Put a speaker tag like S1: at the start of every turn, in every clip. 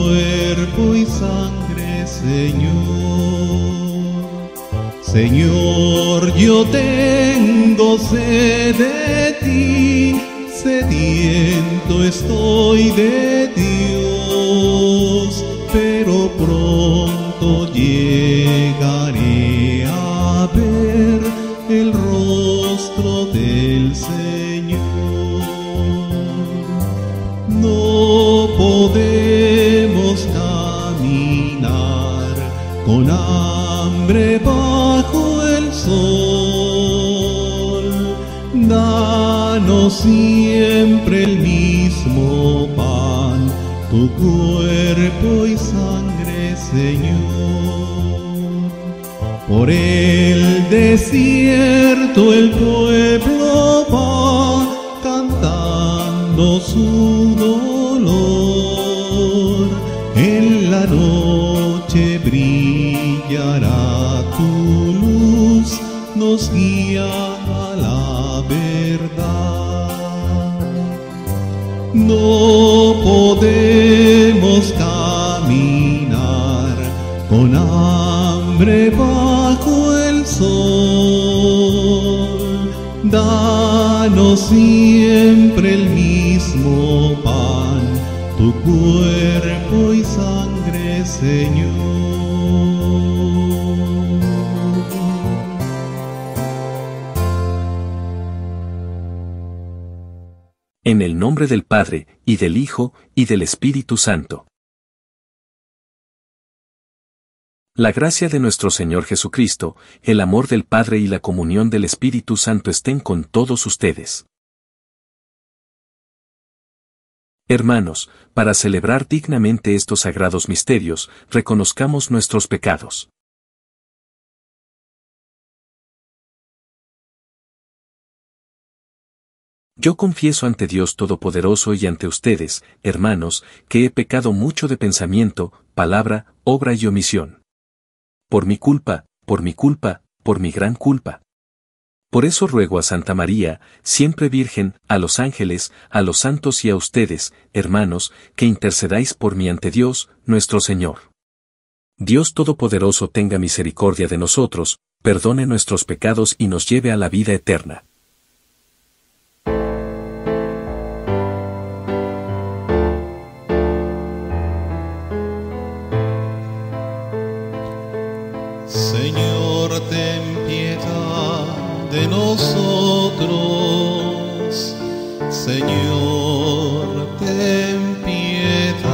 S1: cuerpo y sangre, Señor. Señor, yo tengo sed de ti, sediento estoy de Dios, Siempre el mismo pan, tu cuerpo y sangre, Señor. Por el desierto el pueblo va cantando su dolor. En la noche brillará tu luz, nos guía No podemos caminar con hambre bajo el sol. Danos siempre el mismo pan, tu cuerpo y sangre, Señor.
S2: En el nombre del Padre, y del Hijo, y del Espíritu Santo. La gracia de nuestro Señor Jesucristo, el amor del Padre y la comunión del Espíritu Santo estén con todos ustedes. Hermanos, para celebrar dignamente estos sagrados misterios, reconozcamos nuestros pecados. Yo confieso ante Dios Todopoderoso y ante ustedes, hermanos, que he pecado mucho de pensamiento, palabra, obra y omisión. Por mi culpa, por mi culpa, por mi gran culpa. Por eso ruego a Santa María, siempre Virgen, a los ángeles, a los santos y a ustedes, hermanos, que intercedáis por mí ante Dios, nuestro Señor. Dios Todopoderoso tenga misericordia de nosotros, perdone nuestros pecados y nos lleve a la vida eterna.
S1: Señor, ten piedad de nosotros. Señor, ten piedad.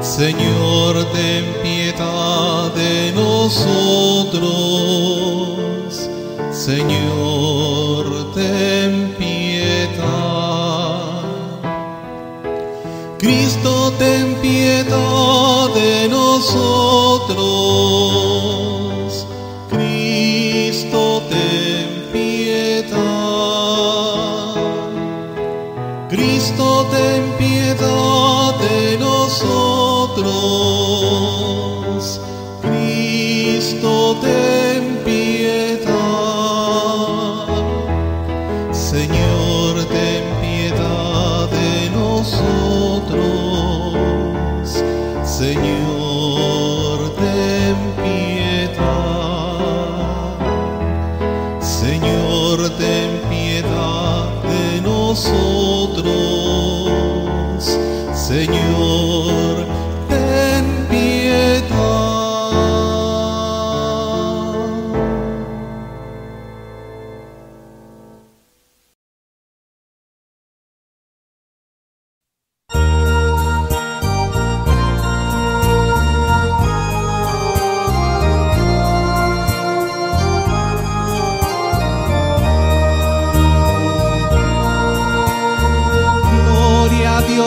S1: Señor, ten piedad de nosotros. Señor, ten piedad de nosotros.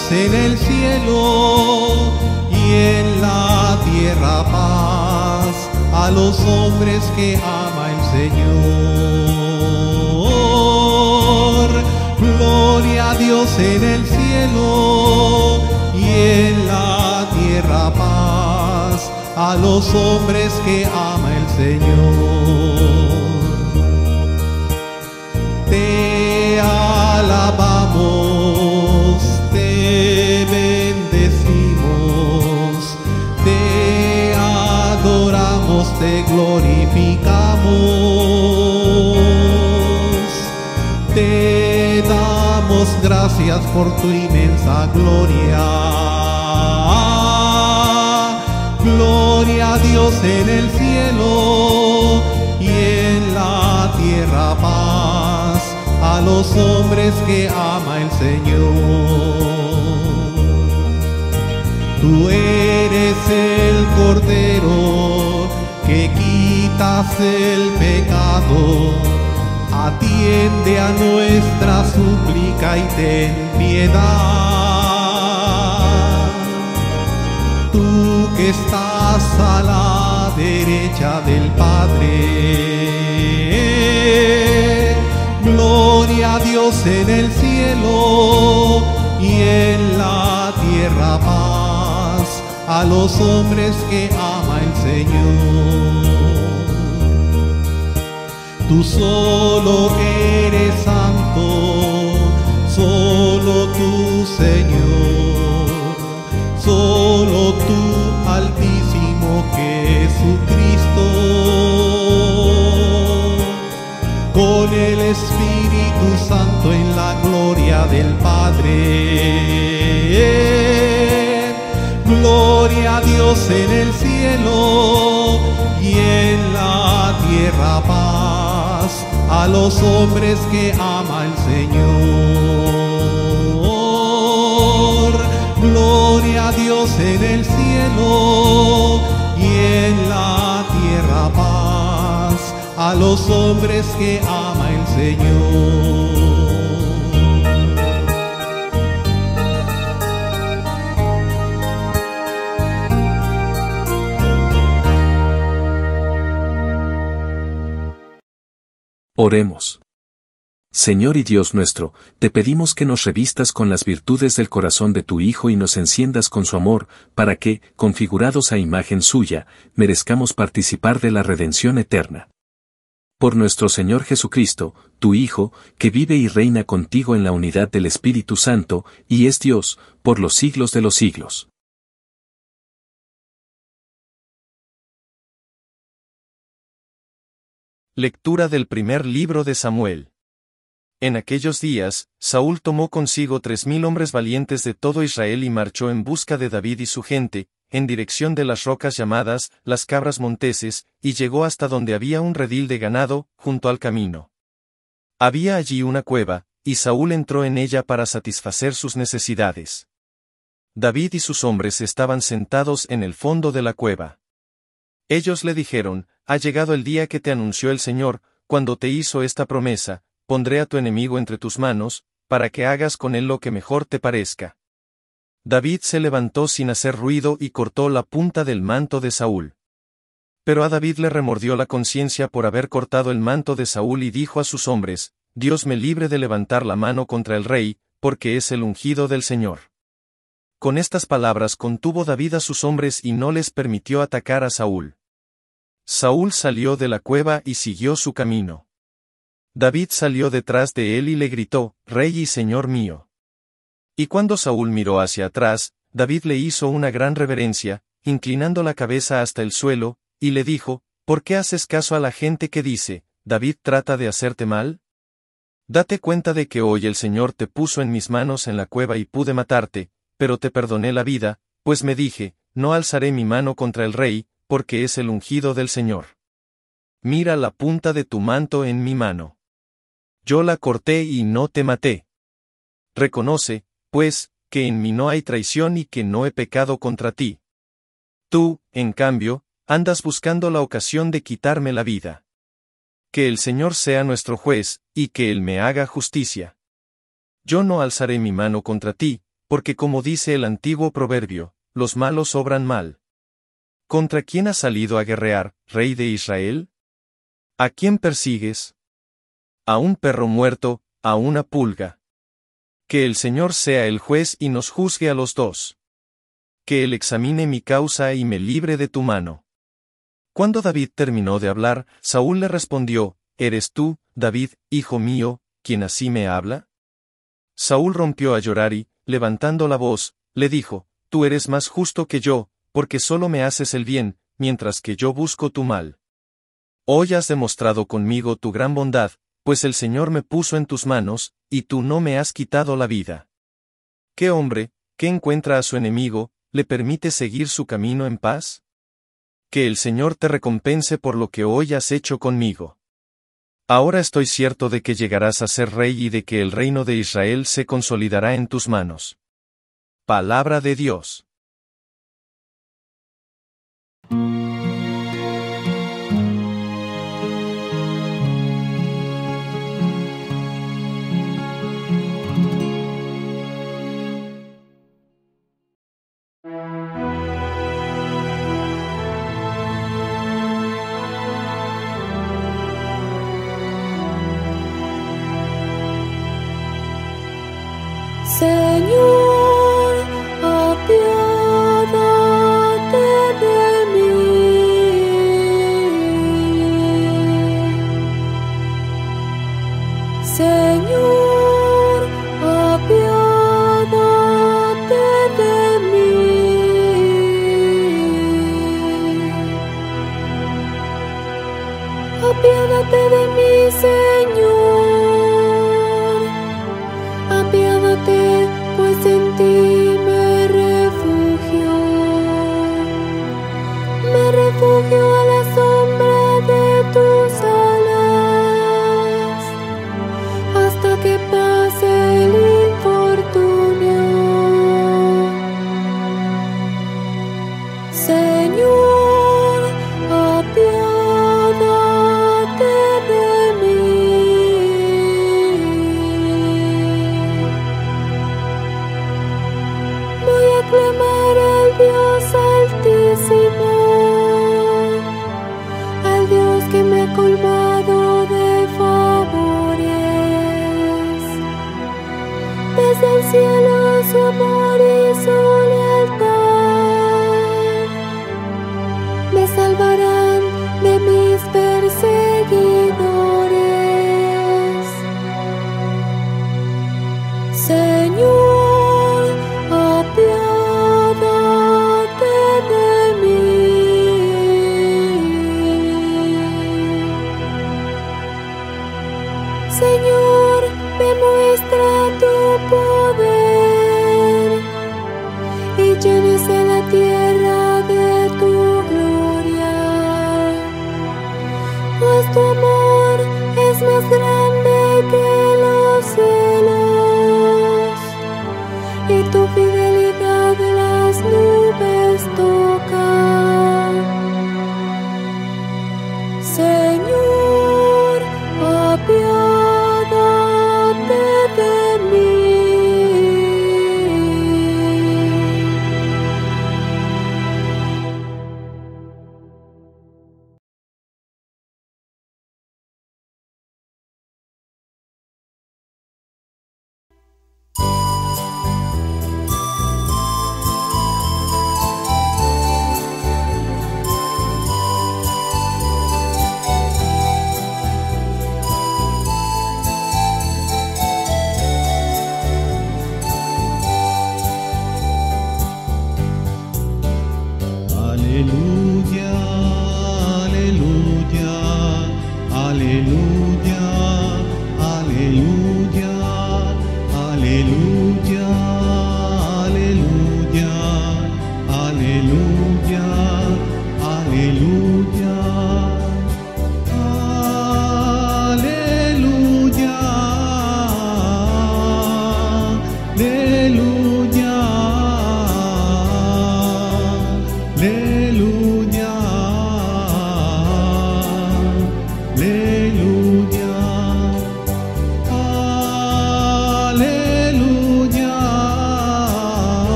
S1: Dios en el cielo y en la tierra paz a los hombres que ama el Señor. Gloria a Dios en el cielo y en la tierra paz a los hombres que ama el Señor. Por tu inmensa gloria. Gloria a Dios en el cielo y en la tierra paz a los hombres que ama el Señor. Tú eres el Cordero que quitas el pecado. Atiende a nuestra súplica y ten piedad. Tú que estás a la derecha del Padre. Gloria a Dios en el cielo y en la tierra paz a los hombres que ama el Señor. Tú solo eres santo, solo tú Señor, solo tú altísimo Jesucristo con el Espíritu Santo en la gloria del Padre. Gloria a Dios en el cielo y en la tierra paz a los hombres que ama el Señor. Gloria a Dios en el cielo y en la tierra paz a los hombres que ama el Señor.
S2: Oremos. Señor y Dios nuestro, te pedimos que nos revistas con las virtudes del corazón de tu Hijo y nos enciendas con su amor, para que, configurados a imagen suya, merezcamos participar de la redención eterna. Por nuestro Señor Jesucristo, tu Hijo, que vive y reina contigo en la unidad del Espíritu Santo, y es Dios, por los siglos de los siglos.
S3: Lectura del primer libro de Samuel. En aquellos días, Saúl tomó consigo tres mil hombres valientes de todo Israel y marchó en busca de David y su gente, en dirección de las rocas llamadas las cabras monteses, y llegó hasta donde había un redil de ganado, junto al camino. Había allí una cueva, y Saúl entró en ella para satisfacer sus necesidades. David y sus hombres estaban sentados en el fondo de la cueva. Ellos le dijeron, ha llegado el día que te anunció el Señor, cuando te hizo esta promesa, pondré a tu enemigo entre tus manos, para que hagas con él lo que mejor te parezca. David se levantó sin hacer ruido y cortó la punta del manto de Saúl. Pero a David le remordió la conciencia por haber cortado el manto de Saúl y dijo a sus hombres, Dios me libre de levantar la mano contra el rey, porque es el ungido del Señor. Con estas palabras contuvo David a sus hombres y no les permitió atacar a Saúl. Saúl salió de la cueva y siguió su camino. David salió detrás de él y le gritó, Rey y Señor mío. Y cuando Saúl miró hacia atrás, David le hizo una gran reverencia, inclinando la cabeza hasta el suelo, y le dijo, ¿Por qué haces caso a la gente que dice, David trata de hacerte mal? Date cuenta de que hoy el Señor te puso en mis manos en la cueva y pude matarte, pero te perdoné la vida, pues me dije, no alzaré mi mano contra el rey, porque es el ungido del Señor. Mira la punta de tu manto en mi mano. Yo la corté y no te maté. Reconoce, pues, que en mí no hay traición y que no he pecado contra ti. Tú, en cambio, andas buscando la ocasión de quitarme la vida. Que el Señor sea nuestro juez, y que Él me haga justicia. Yo no alzaré mi mano contra ti, porque como dice el antiguo proverbio, los malos obran mal. ¿Contra quién has salido a guerrear, rey de Israel? ¿A quién persigues? A un perro muerto, a una pulga. Que el Señor sea el juez y nos juzgue a los dos. Que Él examine mi causa y me libre de tu mano. Cuando David terminó de hablar, Saúl le respondió, ¿Eres tú, David, hijo mío, quien así me habla? Saúl rompió a llorar y, levantando la voz, le dijo, Tú eres más justo que yo, porque solo me haces el bien, mientras que yo busco tu mal. Hoy has demostrado conmigo tu gran bondad, pues el Señor me puso en tus manos, y tú no me has quitado la vida. ¿Qué hombre, que encuentra a su enemigo, le permite seguir su camino en paz? Que el Señor te recompense por lo que hoy has hecho conmigo. Ahora estoy cierto de que llegarás a ser rey y de que el reino de Israel se consolidará en tus manos. Palabra de Dios.
S4: Señor, Apiádate de mí, Señor.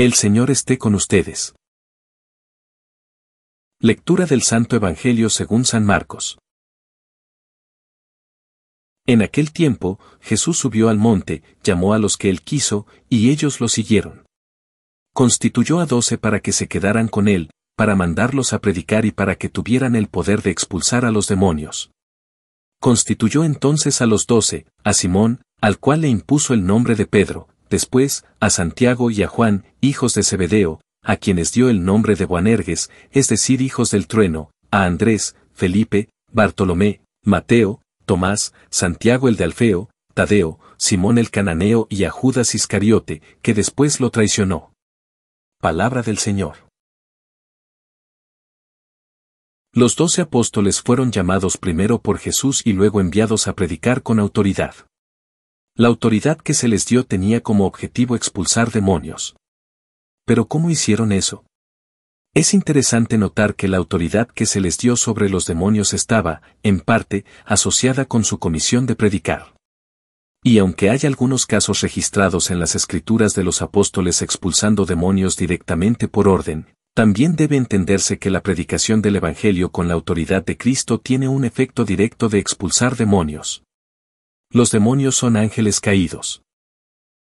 S4: El Señor
S2: esté con ustedes. Lectura del Santo Evangelio según San Marcos. En aquel tiempo, Jesús subió al monte, llamó a los que él quiso, y ellos lo siguieron. Constituyó a doce para que se quedaran con él, para mandarlos a predicar y para que tuvieran el poder de expulsar a los demonios. Constituyó entonces a los doce, a Simón, al cual le impuso el nombre de Pedro, después, a Santiago y a Juan, hijos de Zebedeo, a quienes dio el nombre de Boanerges, es decir, hijos del trueno, a Andrés, Felipe, Bartolomé, Mateo, Tomás, Santiago el de Alfeo, Tadeo, Simón el cananeo y a Judas Iscariote, que después lo traicionó. Palabra del Señor. Los doce apóstoles fueron llamados primero por Jesús y luego enviados a predicar con autoridad. La autoridad que se les dio tenía como objetivo expulsar demonios. Pero ¿cómo hicieron eso? Es interesante notar que la autoridad que se les dio sobre los demonios estaba, en parte, asociada con su comisión de predicar. Y aunque hay algunos casos registrados en las escrituras de los apóstoles expulsando demonios directamente por orden, también debe entenderse que la predicación del Evangelio con la autoridad de Cristo tiene un efecto directo de expulsar demonios. Los demonios son ángeles caídos.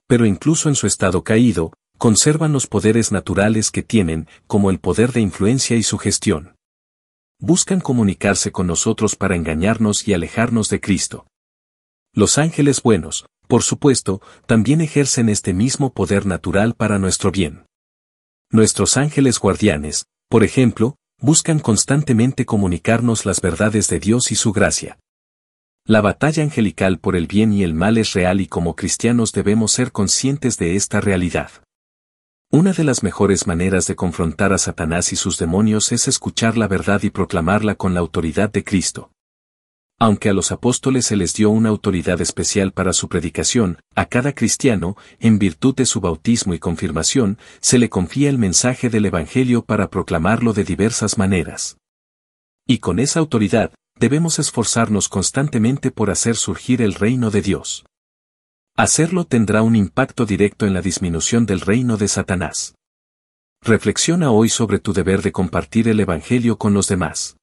S2: Pero incluso en su estado caído, conservan los poderes naturales que tienen, como el poder de influencia y sugestión. Buscan comunicarse con nosotros para engañarnos y alejarnos de Cristo. Los ángeles buenos, por supuesto, también ejercen este mismo poder natural para nuestro bien. Nuestros ángeles guardianes, por ejemplo, buscan constantemente comunicarnos las verdades de Dios y su gracia. La batalla angelical por el bien y el mal es real y como cristianos debemos ser conscientes de esta realidad. Una de las mejores maneras de confrontar a Satanás y sus demonios es escuchar la verdad y proclamarla con la autoridad de Cristo. Aunque a los apóstoles se les dio una autoridad especial para su predicación, a cada cristiano, en virtud de su bautismo y confirmación, se le confía el mensaje del Evangelio para proclamarlo de diversas maneras. Y con esa autoridad, debemos esforzarnos constantemente por hacer surgir el reino de Dios. Hacerlo tendrá un impacto directo en la disminución del reino de Satanás. Reflexiona hoy sobre tu deber de compartir el Evangelio con los demás.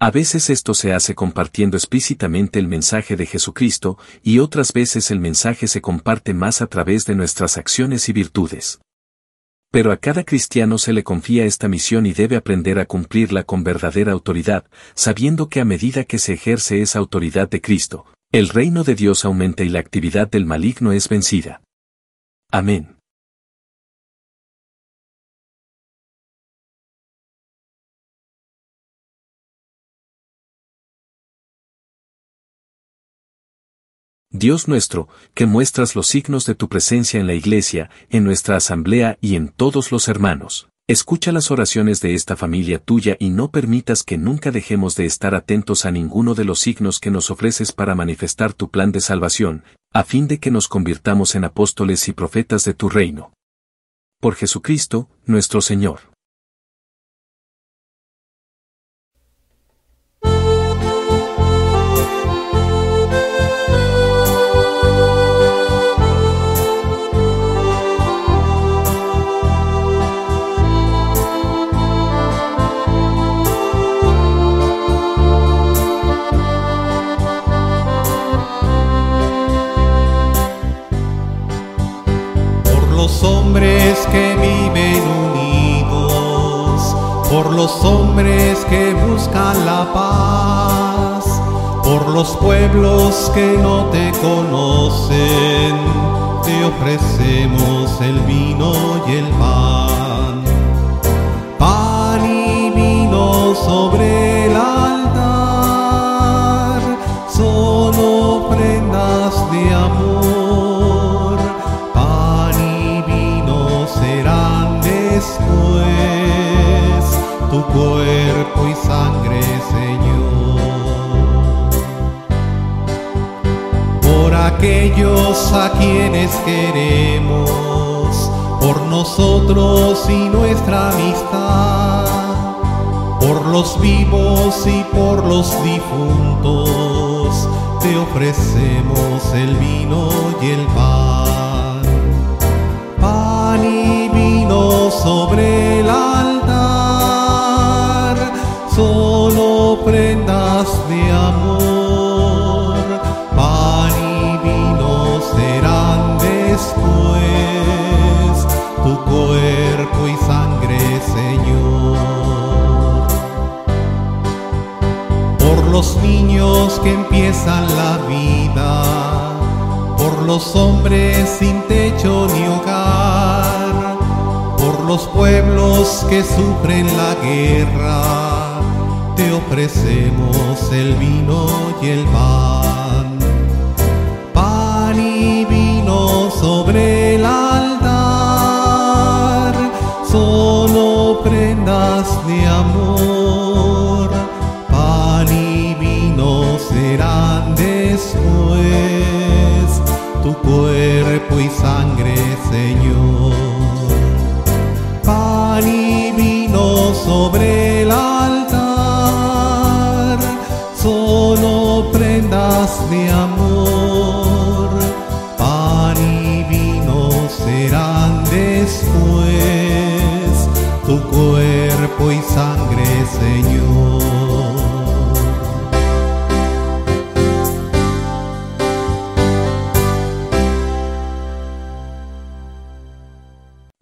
S2: A veces esto se hace compartiendo explícitamente el mensaje de Jesucristo y otras veces el mensaje se comparte más a través de nuestras acciones y virtudes. Pero a cada cristiano se le confía esta misión y debe aprender a cumplirla con verdadera autoridad, sabiendo que a medida que se ejerce esa autoridad de Cristo, el reino de Dios aumenta y la actividad del maligno es vencida. Amén. Dios nuestro, que muestras los signos de tu presencia en la iglesia, en nuestra asamblea y en todos los hermanos. Escucha las oraciones de esta familia tuya y no permitas que nunca dejemos de estar atentos a ninguno de los signos que nos ofreces para manifestar tu plan de salvación, a fin de que nos convirtamos en apóstoles y profetas de tu reino. Por Jesucristo, nuestro Señor.
S1: Los hombres que buscan la paz, por los pueblos que no te conocen, te ofrecemos el vino y el pan. Pan y vino sobre el altar son ofrendas de amor, pan y vino serán después cuerpo y sangre, Señor. Por aquellos a quienes queremos, por nosotros y nuestra amistad, por los vivos y por los difuntos, te ofrecemos el vino y el pan. Pan y vino sobre el altar, solo prendas de amor. Pan y vino serán después tu cuerpo y sangre, Señor por los niños que empiezan la vida, por los hombres sin techo ni hogar, por los pueblos que sufren la guerra, te ofrecemos el vino y el pan. Pan y vino sobre el altar, solo prendas de amor pan y vino serán después tu cuerpo y sangre, Señor. Pan y vino sobre de amor. Pan y vino serán después tu cuerpo y sangre, Señor.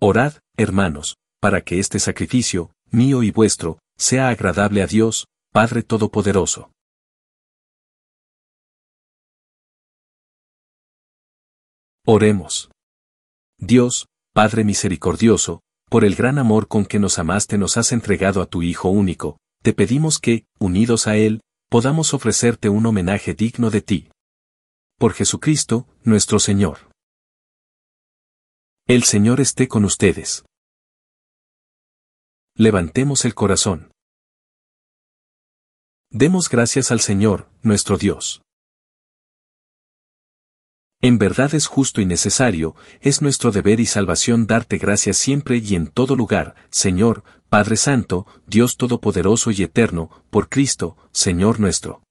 S2: Orad, hermanos, para que este sacrificio, mío y vuestro, sea agradable a Dios, Padre Todopoderoso. Oremos. Dios, Padre misericordioso, por el gran amor con que nos amaste nos has entregado a tu Hijo único, te pedimos que, unidos a Él, podamos ofrecerte un homenaje digno de ti. Por Jesucristo, nuestro Señor. El Señor esté con ustedes. Levantemos el corazón. Demos gracias al Señor, nuestro Dios. En verdad es justo y necesario, es nuestro deber y salvación darte gracias siempre y en todo lugar, Señor, Padre Santo, Dios Todopoderoso y Eterno, por Cristo, Señor nuestro.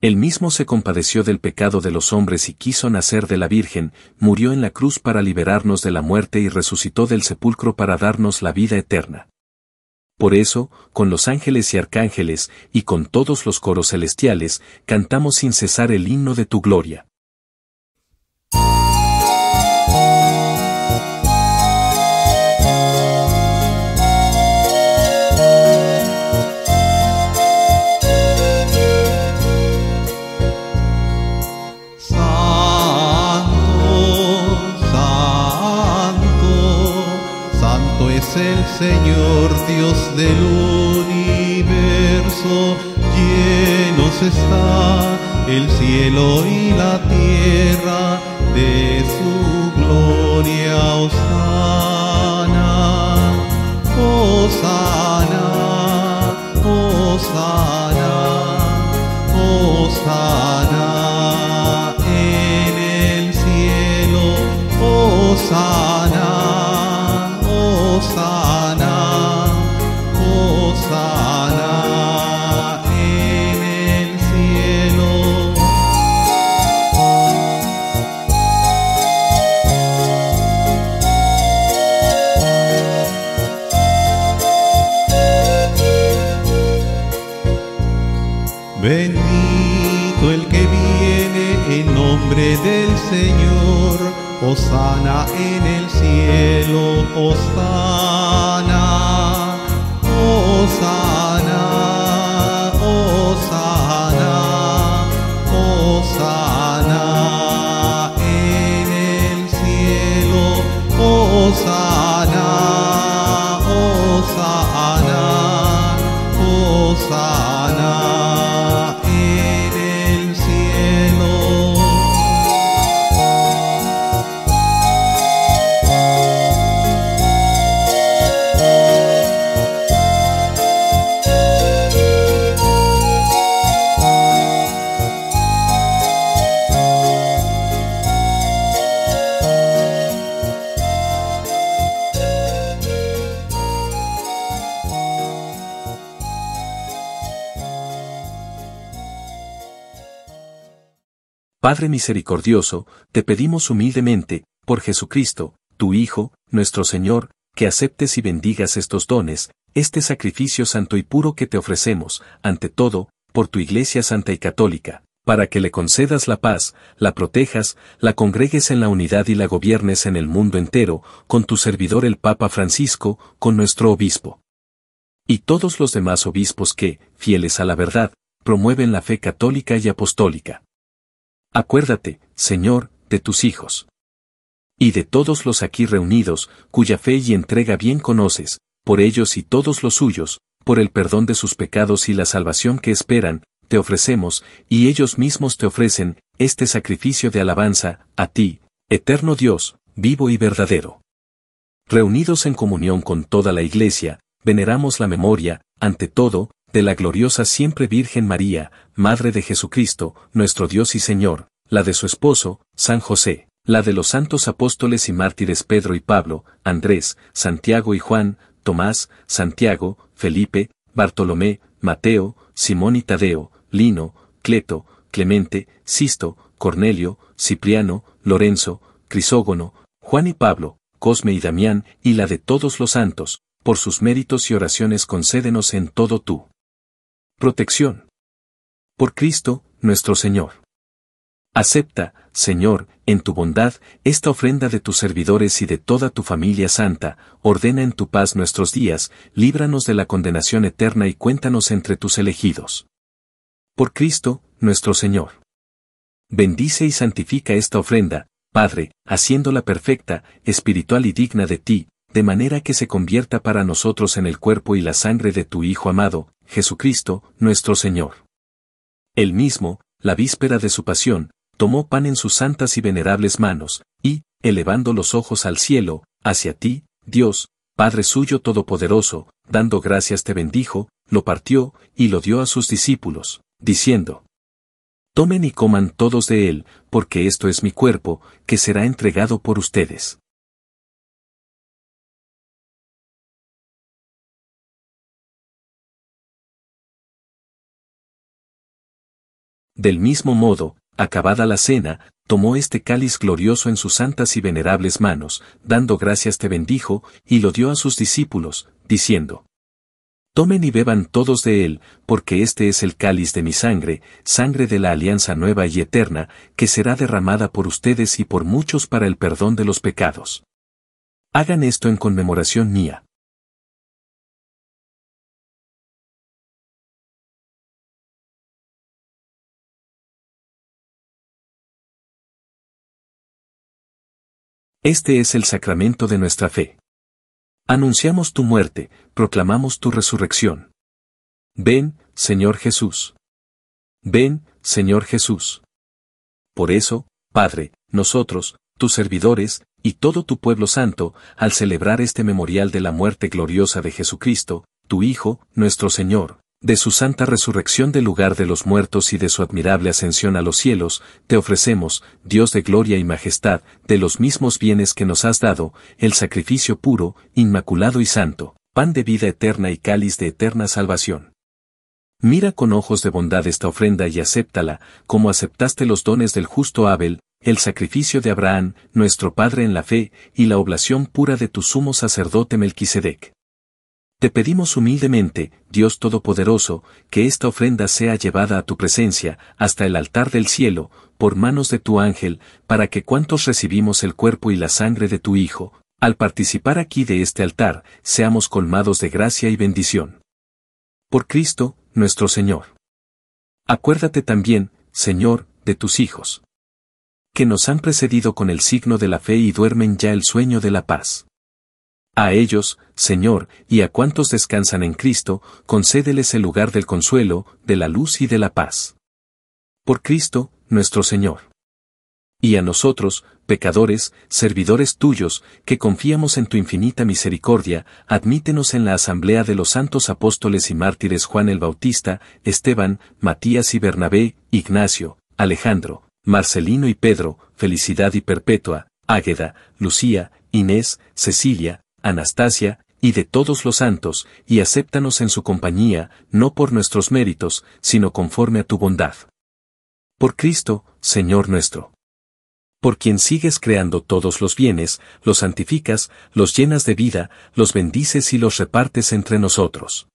S2: Él mismo se compadeció del pecado de los hombres y quiso nacer de la Virgen, murió en la cruz para liberarnos de la muerte y resucitó del sepulcro para darnos la vida eterna. Por eso, con los ángeles y arcángeles, y con todos los coros celestiales, cantamos sin cesar el himno de tu gloria.
S1: Del universo, llenos está el cielo y la tierra de su gloria, Osana, Osana, Osana, Osana en el cielo, Osana, Bendito el que viene en nombre del Señor, Osana en el cielo, Osana, Osana,
S2: Padre misericordioso, te pedimos humildemente, por Jesucristo, tu Hijo, nuestro Señor, que aceptes y bendigas estos dones, este sacrificio santo y puro que te ofrecemos, ante todo, por tu Iglesia Santa y Católica, para que le concedas la paz, la protejas, la congregues en la unidad y la gobiernes en el mundo entero, con tu servidor el Papa Francisco, con nuestro obispo. Y todos los demás obispos que, fieles a la verdad, promueven la fe católica y apostólica. Acuérdate, Señor, de tus hijos. Y de todos los aquí reunidos, cuya fe y entrega bien conoces, por ellos y todos los suyos, por el perdón de sus pecados y la salvación que esperan, te ofrecemos, y ellos mismos te ofrecen, este sacrificio de alabanza, a ti, eterno Dios, vivo y verdadero. Reunidos en comunión con toda la Iglesia, veneramos la memoria, ante todo, de la gloriosa siempre Virgen María, Madre de Jesucristo, nuestro Dios y Señor, la de su esposo, San José, la de los santos apóstoles y mártires Pedro y Pablo, Andrés, Santiago y Juan, Tomás, Santiago, Felipe, Bartolomé, Mateo, Simón y Tadeo, Lino, Cleto, Clemente, Sisto, Cornelio, Cipriano, Lorenzo, Crisógono, Juan y Pablo, Cosme y Damián, y la de todos los santos, por sus méritos y oraciones concédenos en todo tú. Protección. Por Cristo, nuestro Señor. Acepta, Señor, en tu bondad, esta ofrenda de tus servidores y de toda tu familia santa, ordena en tu paz nuestros días, líbranos de la condenación eterna y cuéntanos entre tus elegidos. Por Cristo, nuestro Señor. Bendice y santifica esta ofrenda, Padre, haciéndola perfecta, espiritual y digna de ti, de manera que se convierta para nosotros en el cuerpo y la sangre de tu Hijo amado, Jesucristo, nuestro Señor. Él mismo, la víspera de su pasión, tomó pan en sus santas y venerables manos, y, elevando los ojos al cielo, hacia ti, Dios, Padre suyo todopoderoso, dando gracias te bendijo, lo partió, y lo dio a sus discípulos, diciendo, Tomen y coman todos de él, porque esto es mi cuerpo, que será entregado por ustedes. Del mismo modo, acabada la cena, tomó este cáliz glorioso en sus santas y venerables manos, dando gracias te bendijo, y lo dio a sus discípulos, diciendo, Tomen y beban todos de él, porque este es el cáliz de mi sangre, sangre de la alianza nueva y eterna, que será derramada por ustedes y por muchos para el perdón de los pecados. Hagan esto en conmemoración mía. Este es el sacramento de nuestra fe. Anunciamos tu muerte, proclamamos tu resurrección. Ven, Señor Jesús. Ven, Señor Jesús. Por eso, Padre, nosotros, tus servidores, y todo tu pueblo santo, al celebrar este memorial de la muerte gloriosa de Jesucristo, tu Hijo, nuestro Señor, de su santa resurrección del lugar de los muertos y de su admirable ascensión a los cielos, te ofrecemos, Dios de gloria y majestad, de los mismos bienes que nos has dado, el sacrificio puro, inmaculado y santo, pan de vida eterna y cáliz de eterna salvación. Mira con ojos de bondad esta ofrenda y acéptala, como aceptaste los dones del justo Abel, el sacrificio de Abraham, nuestro Padre en la fe, y la oblación pura de tu sumo sacerdote Melquisedec. Te pedimos humildemente, Dios Todopoderoso, que esta ofrenda sea llevada a tu presencia, hasta el altar del cielo, por manos de tu ángel, para que cuantos recibimos el cuerpo y la sangre de tu Hijo, al participar aquí de este altar, seamos colmados de gracia y bendición. Por Cristo, nuestro Señor. Acuérdate también, Señor, de tus hijos. Que nos han precedido con el signo de la fe y duermen ya el sueño de la paz. A ellos, Señor, y a cuantos descansan en Cristo, concédeles el lugar del consuelo, de la luz y de la paz. Por Cristo, nuestro Señor. Y a nosotros, pecadores, servidores tuyos, que confiamos en tu infinita misericordia, admítenos en la asamblea de los santos apóstoles y mártires Juan el Bautista, Esteban, Matías y Bernabé, Ignacio, Alejandro, Marcelino y Pedro, Felicidad y Perpetua, Águeda, Lucía, Inés, Cecilia, Anastasia, y de todos los santos, y acéptanos en su compañía, no por nuestros méritos, sino conforme a tu bondad. Por Cristo, Señor nuestro. Por quien sigues creando todos los bienes, los santificas, los llenas de vida, los bendices y los repartes entre nosotros.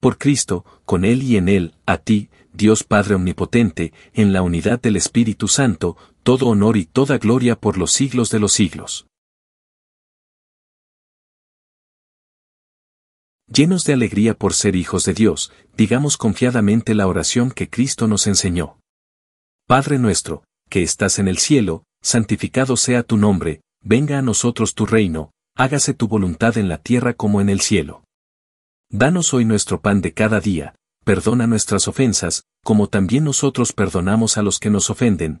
S2: Por Cristo, con Él y en Él, a ti, Dios Padre Omnipotente, en la unidad del Espíritu Santo, todo honor y toda gloria por los siglos de los siglos. Llenos de alegría por ser hijos de Dios, digamos confiadamente la oración que Cristo nos enseñó. Padre nuestro, que estás en el cielo, santificado sea tu nombre, venga a nosotros tu reino, hágase tu voluntad en la tierra como en el cielo. Danos hoy nuestro pan de cada día, perdona nuestras ofensas, como también nosotros perdonamos a los que nos ofenden,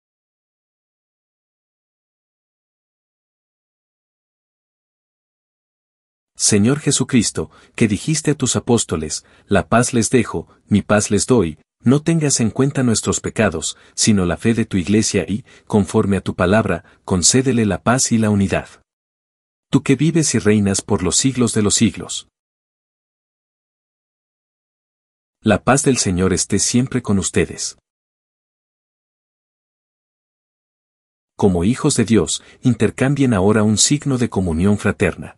S2: Señor Jesucristo, que dijiste a tus apóstoles, la paz les dejo, mi paz les doy, no tengas en cuenta nuestros pecados, sino la fe de tu iglesia y, conforme a tu palabra, concédele la paz y la unidad. Tú que vives y reinas por los siglos de los siglos. La paz del Señor esté siempre con ustedes. Como hijos de Dios, intercambien ahora un signo de comunión fraterna.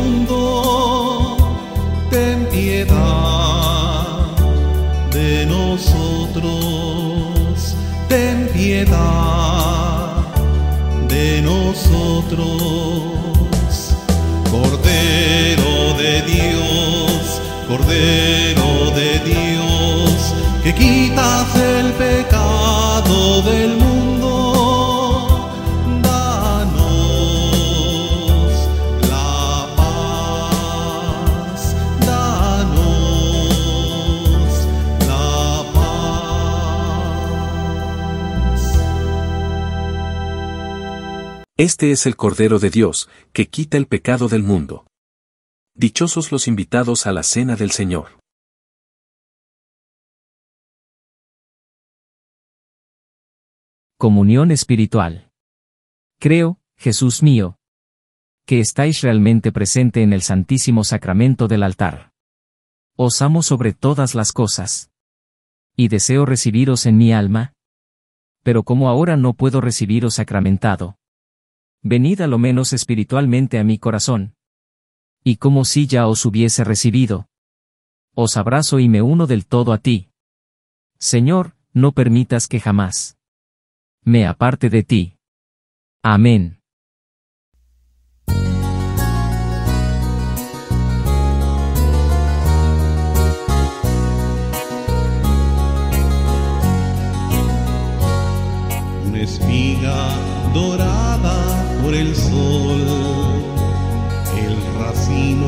S1: Cordero de Dios, Cordero de Dios, que quitas el pecado del mundo,
S2: Este es el Cordero de Dios, que quita el pecado del mundo. Dichosos los invitados a la cena del Señor.
S5: Comunión espiritual. Creo, Jesús mío, que estáis realmente presente en el Santísimo Sacramento del altar. Os amo sobre todas las cosas. Y deseo recibiros en mi alma. Pero como ahora no puedo recibiros sacramentado. Venid a lo menos espiritualmente a mi corazón. Y como si ya os hubiese recibido. Os abrazo y me uno del todo a ti. Señor, no permitas que jamás me aparte de ti. Amén.
S1: una espiga el sol, el racimo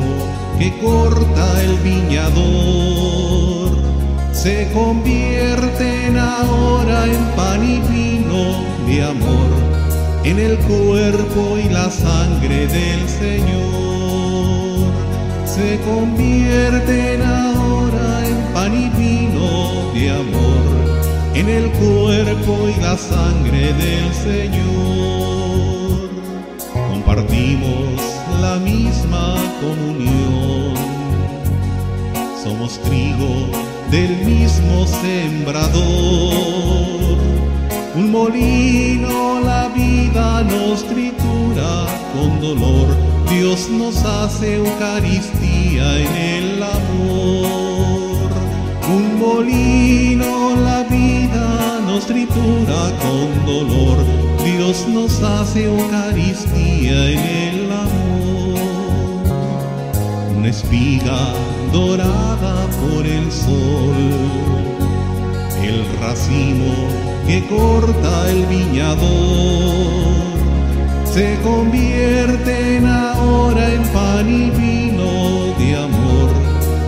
S1: que corta el viñador, se convierten ahora en pan y vino de amor, en el cuerpo y la sangre del Señor, se convierten ahora en pan y vino de amor en el cuerpo y la sangre del Señor. Compartimos la misma comunión. Somos trigo del mismo sembrador. Un molino la vida nos tritura con dolor. Dios nos hace Eucaristía en el amor. Un molino la vida nos tritura con dolor. Dios nos hace Eucaristía en el amor. Una espiga dorada por el sol. El racimo que corta el viñador se convierten ahora en pan y vino de amor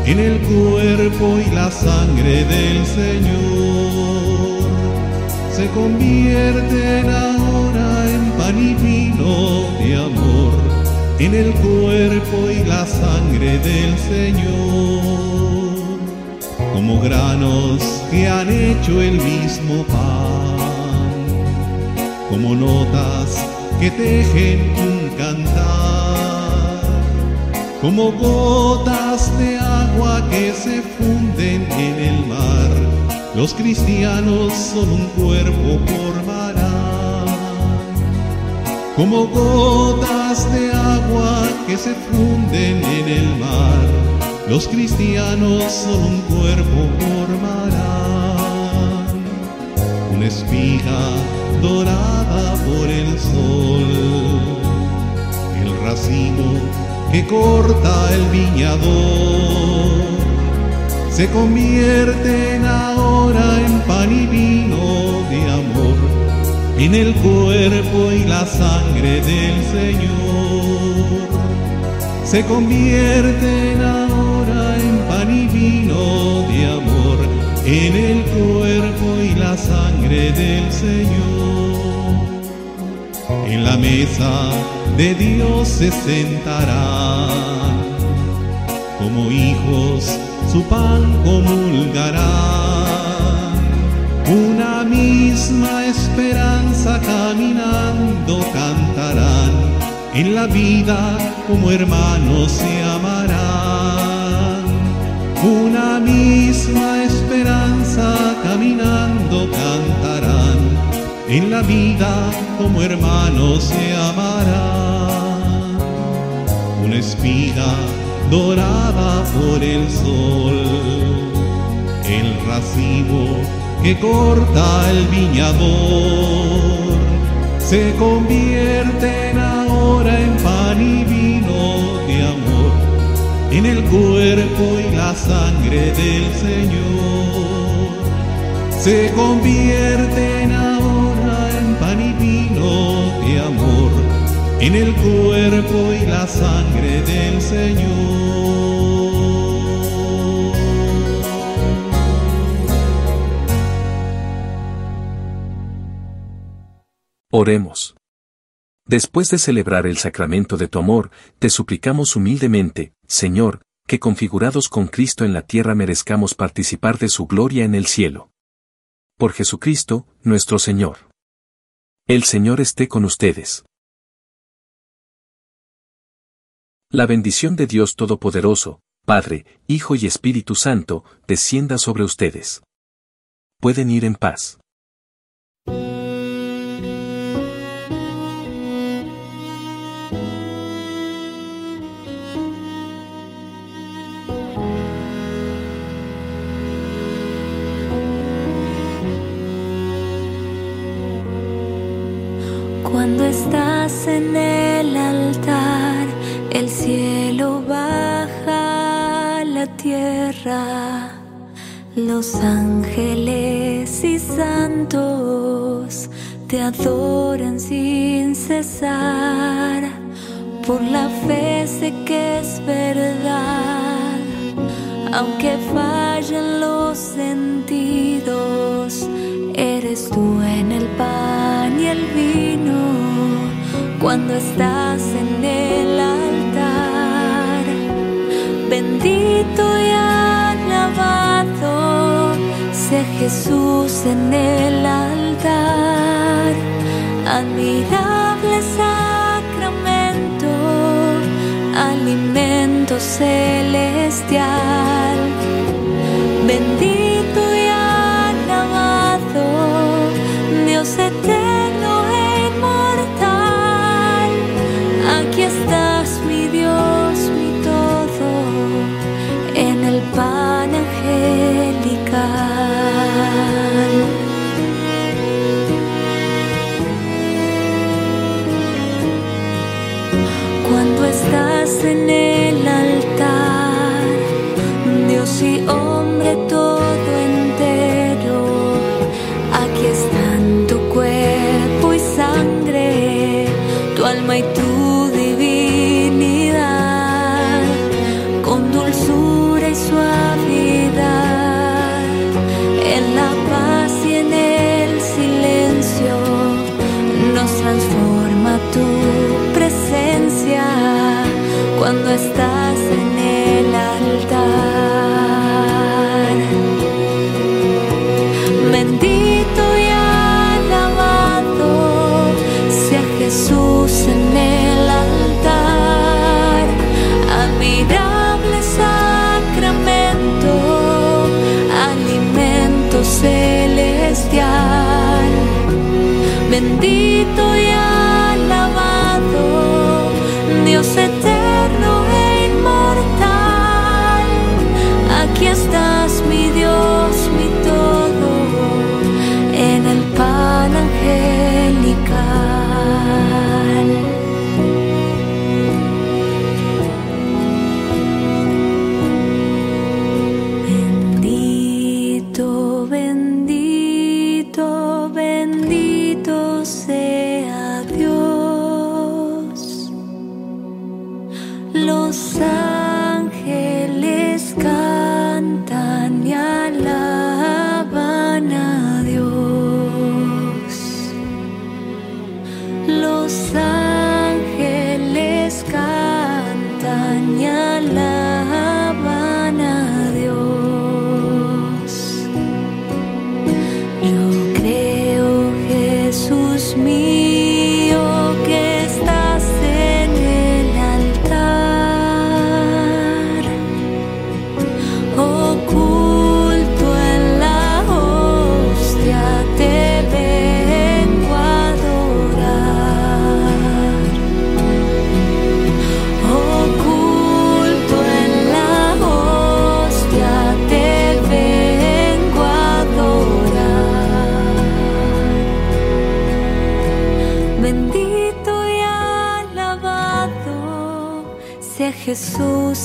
S1: en el cuerpo y la sangre del Señor. Se convierten ahora en pan y vino de amor en el cuerpo y la sangre del Señor. Como granos que han hecho el mismo pan, como notas que tejen un cantar, como gotas de agua que se funden en el mar, los cristianos son un cuerpo como gotas de agua que se funden en el mar. Los cristianos son un cuerpo formarán, una espiga dorada por el sol, el racimo que corta el viñador, se convierten ahora en pan y vino de amor, en el cuerpo y la sangre del Señor, se convierten ahora y vino de amor en el cuerpo y la sangre del Señor. En la mesa de Dios se sentarán, como hijos su pan comulgarán. Una misma esperanza caminando cantarán, en la vida como hermanos se amarán. Una misma esperanza caminando cantarán, en la vida como hermanos se amarán. Una espiga dorada por el sol, el racimo que corta el viñador, se convierten ahora en pan y vino de amor en el cuerpo y la sangre del Señor. Se convierten ahora en pan y vino de amor, en el cuerpo y la sangre del Señor.
S2: Oremos. Después de celebrar el sacramento de tu amor, te suplicamos humildemente, Señor, que configurados con Cristo en la tierra merezcamos participar de su gloria en el cielo. Por Jesucristo, nuestro Señor. El Señor esté con ustedes. La bendición de Dios Todopoderoso, Padre, Hijo y Espíritu Santo, descienda sobre ustedes. Pueden ir en paz.
S4: Cuando estás en el altar, el cielo baja a la tierra. Los ángeles y santos te adoran sin cesar. Por la fe sé que es verdad, aunque fallen los sentidos eres tú en el vino cuando estás en el altar. Bendito y alabado sea Jesús en el altar. Admirable sacramento, alimento celestial. Estás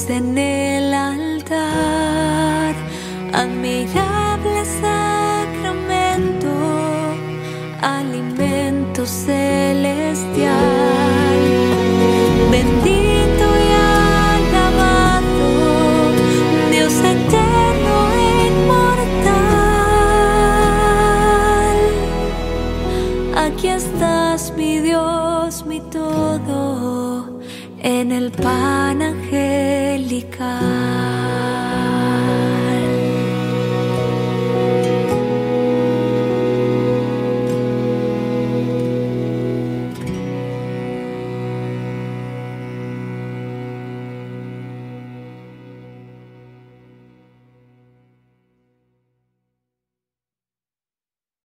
S4: Jesús en